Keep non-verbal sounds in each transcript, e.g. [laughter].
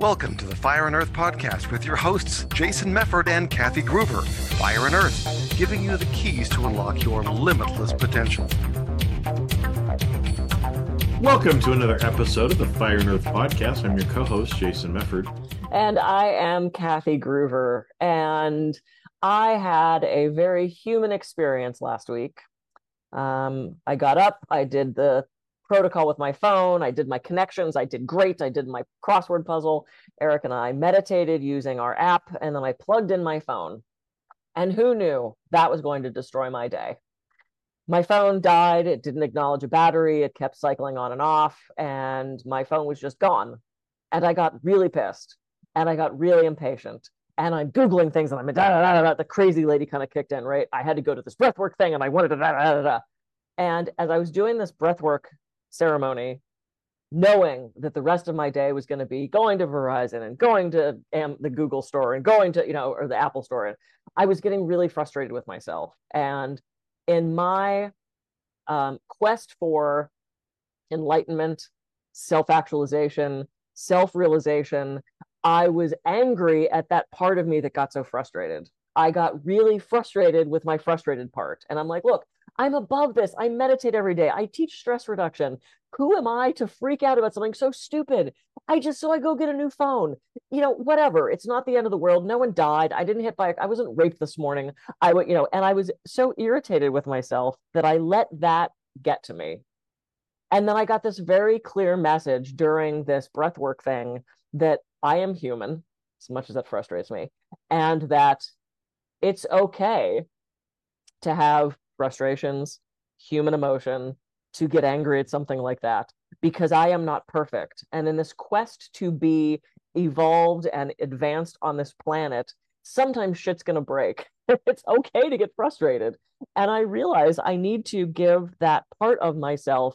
Welcome to the Fire and Earth podcast with your hosts, Jason Mefford and Kathy Gruber. Fire and Earth, giving you the keys to unlock your limitless potential. Welcome to another episode of the Fire and Earth podcast. I'm your co host, Jason Mefford. And I am Kathy Gruber. And I had a very human experience last week. Um, I got up, I did the protocol with my phone. I did my connections. I did great. I did my crossword puzzle. Eric and I meditated using our app, and then I plugged in my phone. And who knew that was going to destroy my day? My phone died. It didn't acknowledge a battery. It kept cycling on and off, and my phone was just gone. And I got really pissed and I got really impatient. And I'm Googling things and I'm da, da, da, da, the crazy lady kind of kicked in, right? I had to go to this breathwork thing and I wanted to da, da, da, da. And as I was doing this breathwork ceremony, knowing that the rest of my day was going to be going to Verizon and going to um, the Google store and going to, you know, or the Apple store. And I was getting really frustrated with myself. And in my um, quest for enlightenment, self actualization, self realization, I was angry at that part of me that got so frustrated. I got really frustrated with my frustrated part. And I'm like, look, I'm above this. I meditate every day. I teach stress reduction. Who am I to freak out about something so stupid? I just so I go get a new phone. You know, whatever. It's not the end of the world. No one died. I didn't hit by I wasn't raped this morning. I would, you know, and I was so irritated with myself that I let that get to me. And then I got this very clear message during this breathwork thing that I am human, as much as that frustrates me, and that it's okay to have frustrations, human emotion, to get angry at something like that because I am not perfect. And in this quest to be evolved and advanced on this planet, sometimes shit's going to break. [laughs] it's okay to get frustrated. And I realize I need to give that part of myself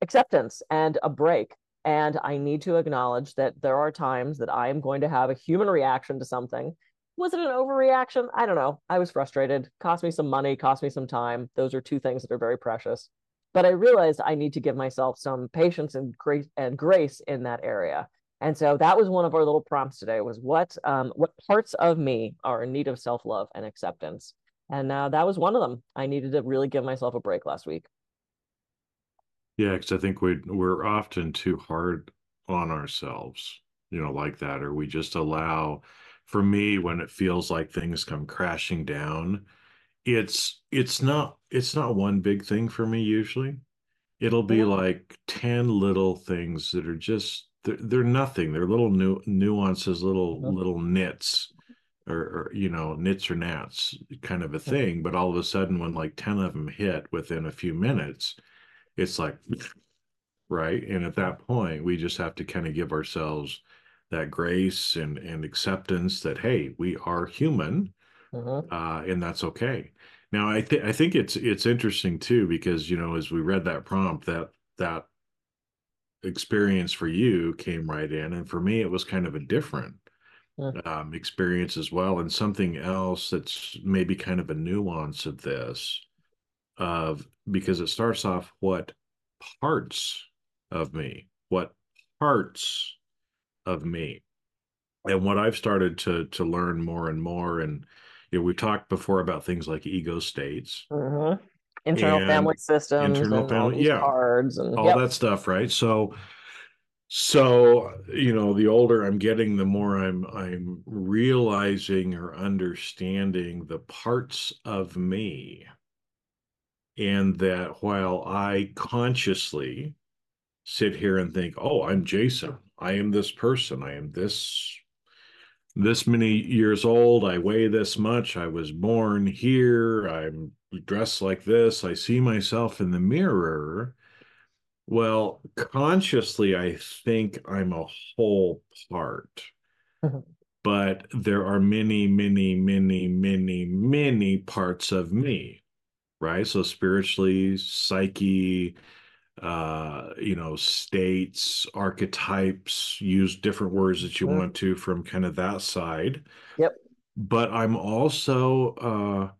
acceptance and a break. And I need to acknowledge that there are times that I am going to have a human reaction to something was it an overreaction? I don't know. I was frustrated. Cost me some money, cost me some time. Those are two things that are very precious. But I realized I need to give myself some patience and grace and grace in that area. And so that was one of our little prompts today was what um, what parts of me are in need of self-love and acceptance. And uh, that was one of them. I needed to really give myself a break last week. Yeah, because I think we we're often too hard on ourselves, you know, like that, or we just allow for me when it feels like things come crashing down it's it's not it's not one big thing for me usually it'll be yeah. like 10 little things that are just they're, they're nothing they're little nu- nuances little mm-hmm. little nits or, or, you know nits or gnats kind of a thing but all of a sudden when like 10 of them hit within a few minutes it's like [sniffs] right and at that point we just have to kind of give ourselves that grace and and acceptance that hey we are human mm-hmm. uh, and that's okay now i think i think it's it's interesting too because you know as we read that prompt that that experience for you came right in and for me it was kind of a different mm-hmm. um, experience as well and something else that's maybe kind of a nuance of this of because it starts off what parts of me what parts of me and what i've started to to learn more and more and you know we talked before about things like ego states mm-hmm. internal family systems internal family yeah cards and all yep. that stuff right so so you know the older i'm getting the more i'm i'm realizing or understanding the parts of me and that while i consciously sit here and think oh i'm jason I am this person. I am this this many years old. I weigh this much. I was born here. I'm dressed like this. I see myself in the mirror. Well, consciously, I think I'm a whole part. Mm-hmm. But there are many, many, many, many, many parts of me, right? So spiritually, psyche, uh you know states archetypes use different words that you mm. want to from kind of that side yep but i'm also uh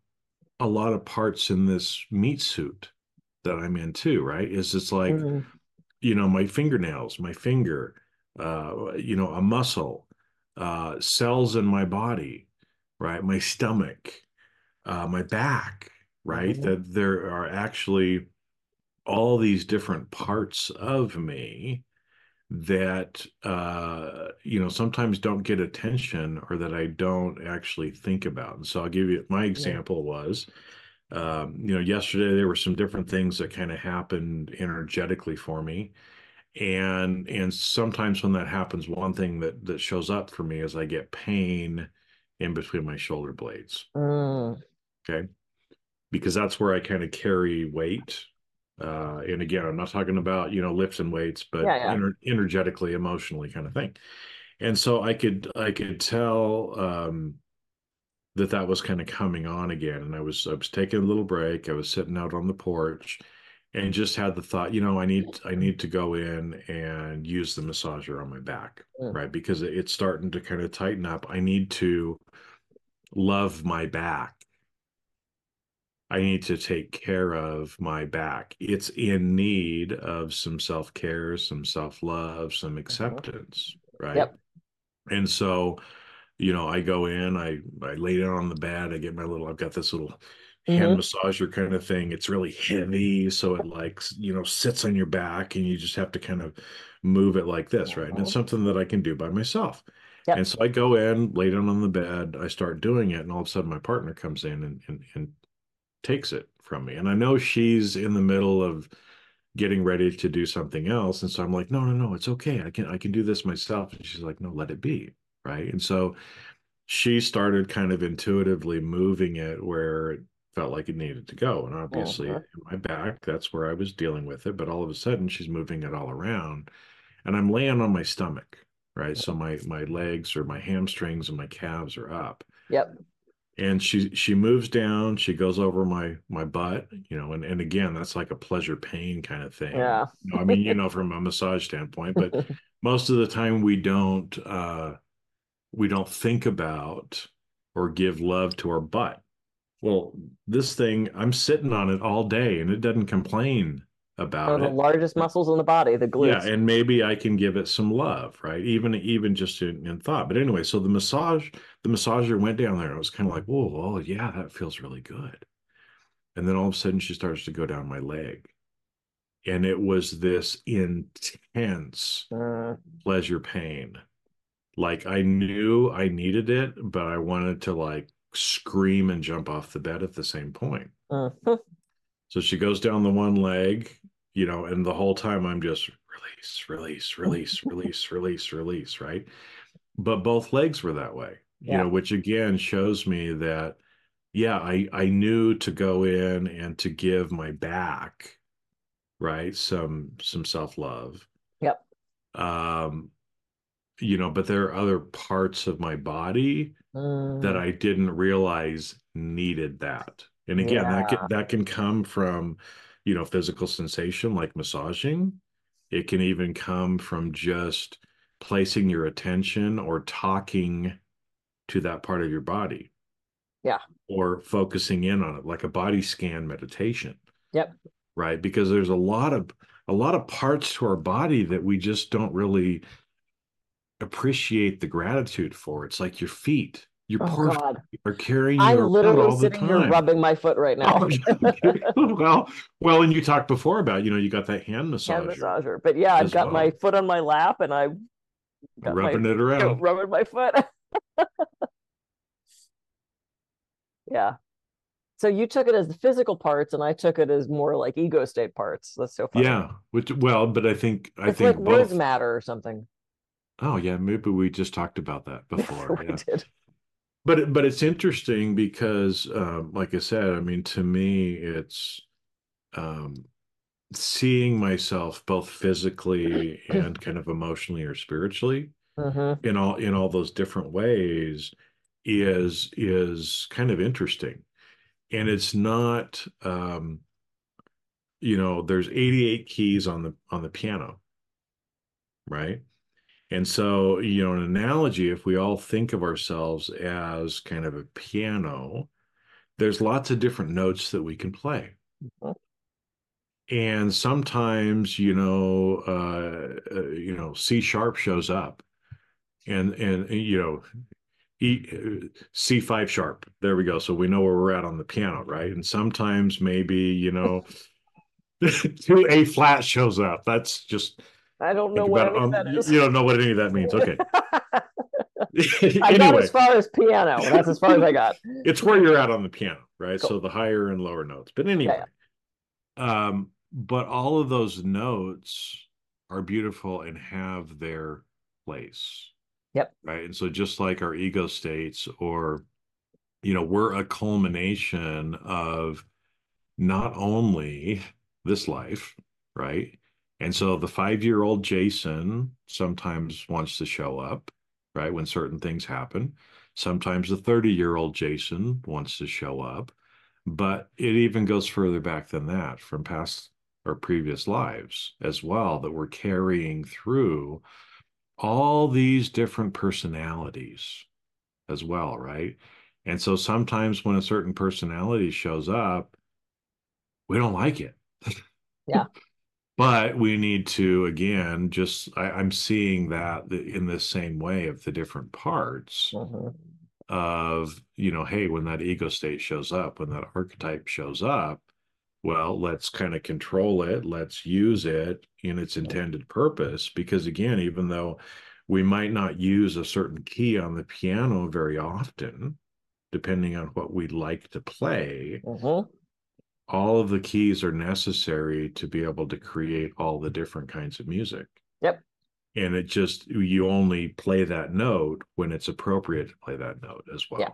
a lot of parts in this meat suit that i'm in too right is it's like mm. you know my fingernails my finger uh, you know, a muscle, uh, cells in my body, right? My stomach, uh, my back, right? Mhm. That there are actually all these different parts of me that uh you know sometimes don't get attention or that I don't actually think about. And so I'll give you my example was um you know yesterday there were some different things that kind of happened energetically for me and and sometimes when that happens one thing that that shows up for me is I get pain in between my shoulder blades. Mm, Okay. Because that's where I kind of carry weight. Uh, and again, I'm not talking about, you know, lifts and weights, but Yeah, yeah. ener- energetically, emotionally kind of thing. And so I could, I could tell, um, that that was kind of coming on again. And I was, I was taking a little break. I was sitting out on the porch and just had the thought, you know, I need, I need to go in and use the massager on my back, Mm. right? Because it- it's starting to kind of tighten up. I need to love my back. I need to take care of my back. It's in need of some self care, some self love, some acceptance, right? Yep. And so, you know, I go in, I I lay down on the bed, I get my little, I've got this little hand massager kind of thing. It's really heavy, so it like you know sits on your back, and you just have to kind of move it like this, right? And it's Mhm. something that I can do by myself. Yep. And so I go in, lay down on the bed, I start doing it, and all of a sudden my partner comes in and and, and takes it from me. And I know she's in the middle of getting ready to do something else. And so I'm like, no, no, no, it's okay. I can I can do this myself. And she's like, no, let it be. Right. And so she started kind of intuitively moving it where it felt like it needed to go. And obviously Mhm. in my back, that's where I was dealing with it. But all of a sudden she's moving it all around. And I'm laying on my stomach. Right. So my my legs or my hamstrings and my calves are up Yep. And she she moves down she goes over my my butt you know and, and again that's like a pleasure pain kind of thing. Yeah. You know, i mean you know from a massage standpoint but [laughs] most of the time we don't uh we don't think about or give love to our butt. Well this thing i'm sitting on it all day and it doesn't complain One about of the it largest muscles in the body, the glutes. yeah, and maybe I can give it some love, right? Even even just in, in thought. But anyway, so the massage, the massager went down there. and It was kind of like, whoa, oh yeah, that feels really good. And then all of a sudden, she starts to go down my leg, and it was this intense Mm, pleasure pain. Like I knew I needed it, but I wanted to like scream and jump off the bed at the same point. mhm. So she goes down the one leg, you know, and the whole time I'm just release, release, release, [laughs] release, release, release, right? But both legs were that way, you know, which again shows me that, yeah, I I knew to go in and to give my back, right, some some self love. Yep. Um, you know, but there are other parts of my body that Mm, I didn't realize needed that. And again, that can, that can come from, you know, physical sensation like massaging. It can even come from just placing your attention or talking to that part of your body. Yeah. Or focusing in on it like a body scan meditation. Yep. Right? Because there's a lot of a lot of parts to our body that we just don't really appreciate the gratitude for. It's like your feet. Your Oh feet are carrying I'm around literally sitting here rubbing my foot right now. Oh, [laughs] [laughs] well, well, and you talked before about, you know, you got that hand Hand massager massager. But yeah, I've got my foot on my lap and I got my rubbing it you [laughs] know, around. rubbing my foot. yeah. So you took it as the physical parts, and I took it as more like ego state parts. That's so funny. Yeah, which well, but I think I it's think like both. words matter or something. Oh yeah, maybe we just talked about that before. we yeah. did. But it- but it's interesting because, um, like I said, I mean, to me, it's um, seeing myself both physically and kind of emotionally or spiritually hmm in all in all those different ways is is kind of interesting, and it's not, um, you know, there's 88 keys on the on the piano, right? And so, you know, an analogy, if we all think of ourselves as kind of a piano, there's lots of different notes that we can play. Mhm. and sometimes you know uh, uh, you know c sharp shows up and and you know e c5 sharp there we go so we know where we're at on the piano right and sometimes maybe you know [laughs] two a flat shows up that's just I don't know what um, that is. you don't know what any of that means okay I got [laughs] anyway as far as piano. That's as far as I got. [laughs] it's where you're at on the piano right Cool. so the higher and lower notes but anyway um but all of those notes are beautiful and have their place Yep. right and so just like our ego states or you know we're a culmination of not only this life right and so the five year old jason sometimes wants to show up right when certain things happen. Sometimes the 30 year old jason wants to show up but it even goes further back than that from past or previous lives as well that we're carrying through all these different personalities as well right? And so sometimes when a certain personality shows up we don't like it. Yeah. But we need to again just I, i'm seeing that in the same way of the different parts Mhm. of you know hey when that ego state shows up when that archetype shows up well let's kind of control it let's use it in its intended purpose because again even though we might not use a certain key on the piano very often depending on what we'd like to play Mhm. All of the keys are necessary to be able to create all the different kinds of music Yep. and it just you only play that note when it's appropriate to play that note as well Yeah.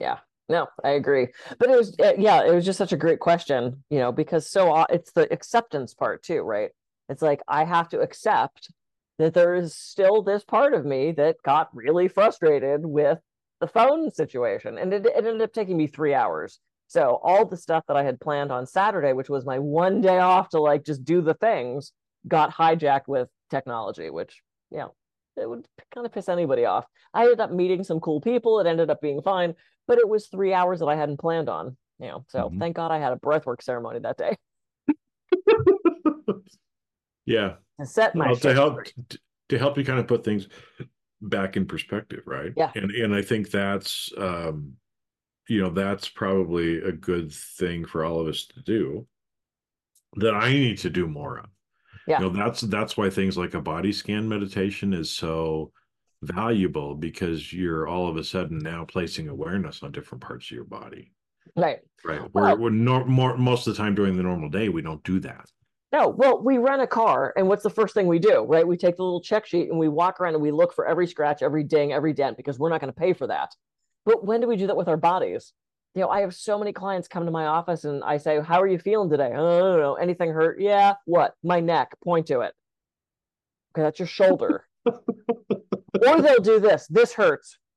Yeah. No, I agree. But it was, uh, yeah, it was just such a great question, you know, because so it's the acceptance part too, right? It's like I have to accept that there is still this part of me that got really frustrated with the phone situation. And it, it ended up taking me three hours. So all the stuff that I had planned on Saturday, which was my one day off to like just do the things, got hijacked with technology, which, you know, it would kind of piss anybody off. I ended up meeting some cool people. It ended up being fine, but it was three hours that I hadn't planned on. You know, so Mhm. thank God I had a breathwork ceremony that day [laughs] yeah to set my well, to help t- to help you kind of put things back in perspective right Yeah. and and i think that's um you know that's probably a good thing for all of us to do that i need to do more of Yeah. you know that's that's why things like a body scan meditation is so valuable because you're all of a sudden now placing awareness on different parts of your body Right. right we're, we're nor- more most of the time during the normal day we don't do that No, well, we rent a car, and what's the first thing we do, right? We take the little check sheet and we walk around and we look for every scratch, every ding, every dent because we're not going to pay for that. But when do we do that with our bodies? You know, I have so many clients come to my office and I say, How are you feeling today? "Oh, I don't know. Anything hurt? Yeah. What? My neck. Point to it. Okay, that's your shoulder. [laughs] or they'll do this. This hurts. [laughs]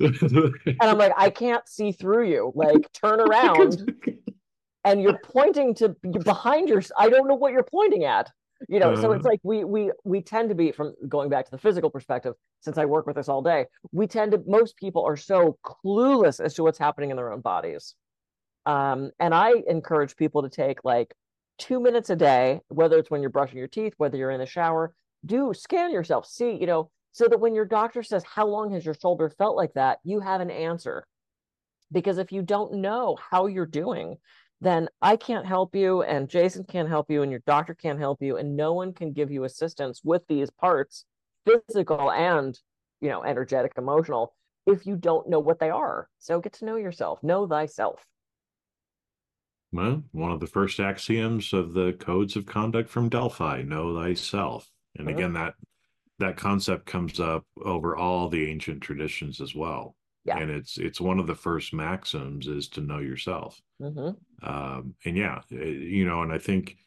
And I'm like, I can't see through you. Like, turn around [laughs] and you're pointing to behind your i don't know what you're pointing at you know so it's Uh. like we we we tend to be from going back to the physical perspective since i work with this all day we tend to most people are so clueless as to what's happening in their own bodies. Um and i encourage people to take like two minutes a day whether it's when you're brushing your teeth whether you're in the shower do scan yourself see you know so that when your doctor says how long has your shoulder felt like that? you have an answer. Because if you don't know how you're doing then I can't help you, and Jason can't help you, and your doctor can't help you, and no one can give you assistance with these parts, physical and you know, energetic, emotional, if you don't know what they are. So get to know yourself, know thyself. Well, one of the first axioms of the codes of conduct from Delphi, know thyself. And again, that that concept comes up over all the ancient traditions as well. Yeah. And it's it's one of the first maxims is to know yourself. hmm Um, and yeah, eh, you know, and I think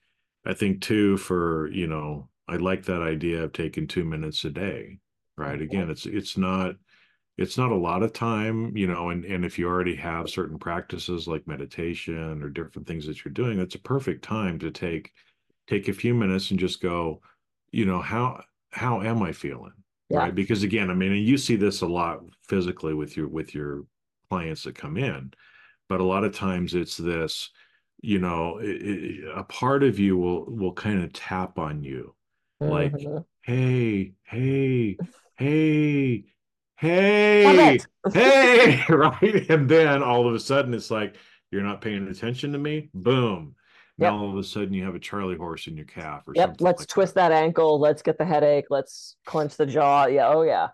I think too for, you know, I like that idea of taking two minutes a day, right? Again, it's it's not it's not a lot of time, you know, and and if you already have certain practices like meditation or different things that you're doing, that's a perfect time to take take a few minutes and just go, you know, how how am I feeling? Yeah. Right? Because again, I mean, and you see this a lot physically with your with your clients that come in, but a lot of times it's this you know, it, it, a part of you will will kind of tap on you, like, Mhm. hey, hey, [laughs] hey, hey, [laughs] hey, [laughs] right? And then all of a sudden it's like, you're not paying attention to me. Boom. Yep. Now all of a sudden you have a Charlie horse in your calf or Yep, something let's like twist that ankle. Let's get the headache. Let's clench the jaw. Yeah, oh yeah.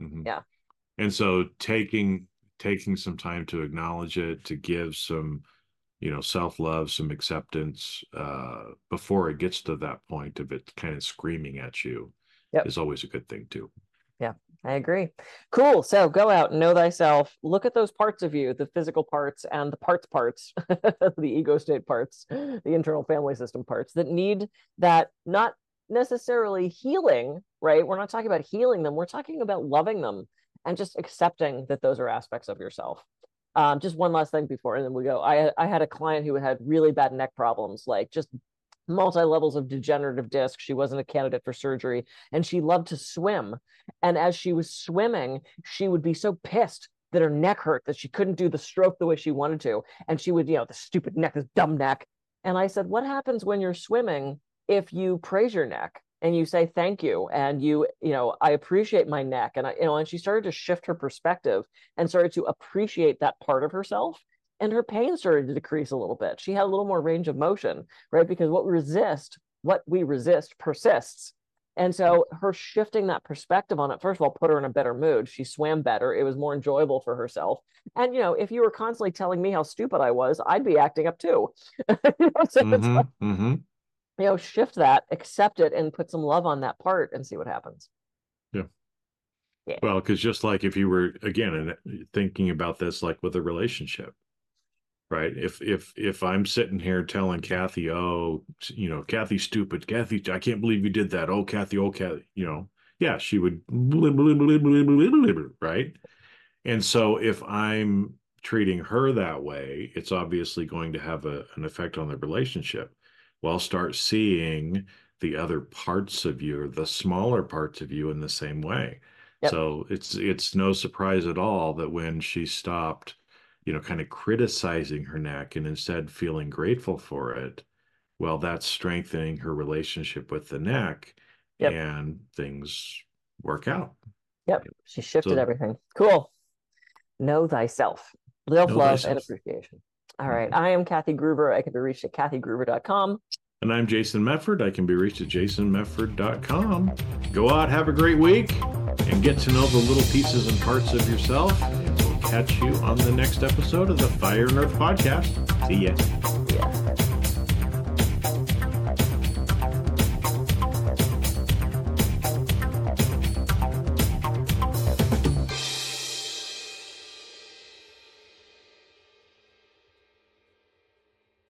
Mhm. Yeah. And so taking taking some time to acknowledge it, to give some, you know, self-love, some acceptance, uh, before it gets to that point of it kind of screaming at you Yep. is always a good thing too. I agree. Cool. So go out, and know thyself, look at those parts of you, the physical parts and the parts parts, [laughs] the ego state parts, the internal family system parts that need that not necessarily healing, right? We're not talking about healing them, we're talking about loving them and just accepting that those are aspects of yourself. Um, just one last thing before, and then we go. I I had a client who had really bad neck problems, like just multi levels of degenerative disc. She wasn't a candidate for surgery, and she loved to swim. And as she was swimming, she would be so pissed that her neck hurt that she couldn't do the stroke the way she wanted to. And she would, you know, the stupid neck, this dumb neck. And I said, What happens when you're swimming if you praise your neck? And you say thank you, and you, you know, I appreciate my neck, and I, you know, and she started to shift her perspective and started to appreciate that part of herself, and her pain started to decrease a little bit. She had a little more range of motion, right? Because what we resist, what we resist persists. And so her shifting that perspective on it, first of all, put her in a better mood. She swam better. It was more enjoyable for herself. And you know, if you were constantly telling me how stupid I was, I'd be acting up too. [laughs] you know, so it's Mhm, like, mhm. you know, shift that, accept it, and put some love on that part and see what happens. Yeah. Well, because just like if you were again thinking about this like with a relationship, right? If if if i'm sitting here telling kathy oh you know kathy stupid. Kathy i can't believe you did that. Oh kathy oh kathy you know yeah she would [laughs] right? And so if i'm treating her that way it's obviously going to have a, an effect on the relationship. Well start seeing the other parts of you or the smaller parts of you in the same way. Yep. so it's it's no surprise at all that when she stopped you know, kind of criticizing her neck and instead feeling grateful for it, well, that's strengthening her relationship with the neck Yep. and things work out. Yep. She shifted So- everything. Cool. Know thyself. Self Know love thyself. and appreciation. All mm-hmm. right. I am Kathy Gruber. I can be reached at kathygruber.com. And I'm Jason Mefford. I can be reached at jasonmefford.com. Go out, have a great week, and get to know the little pieces and parts of yourself. Catch you on the next episode of the Fire Earth podcast. See ya.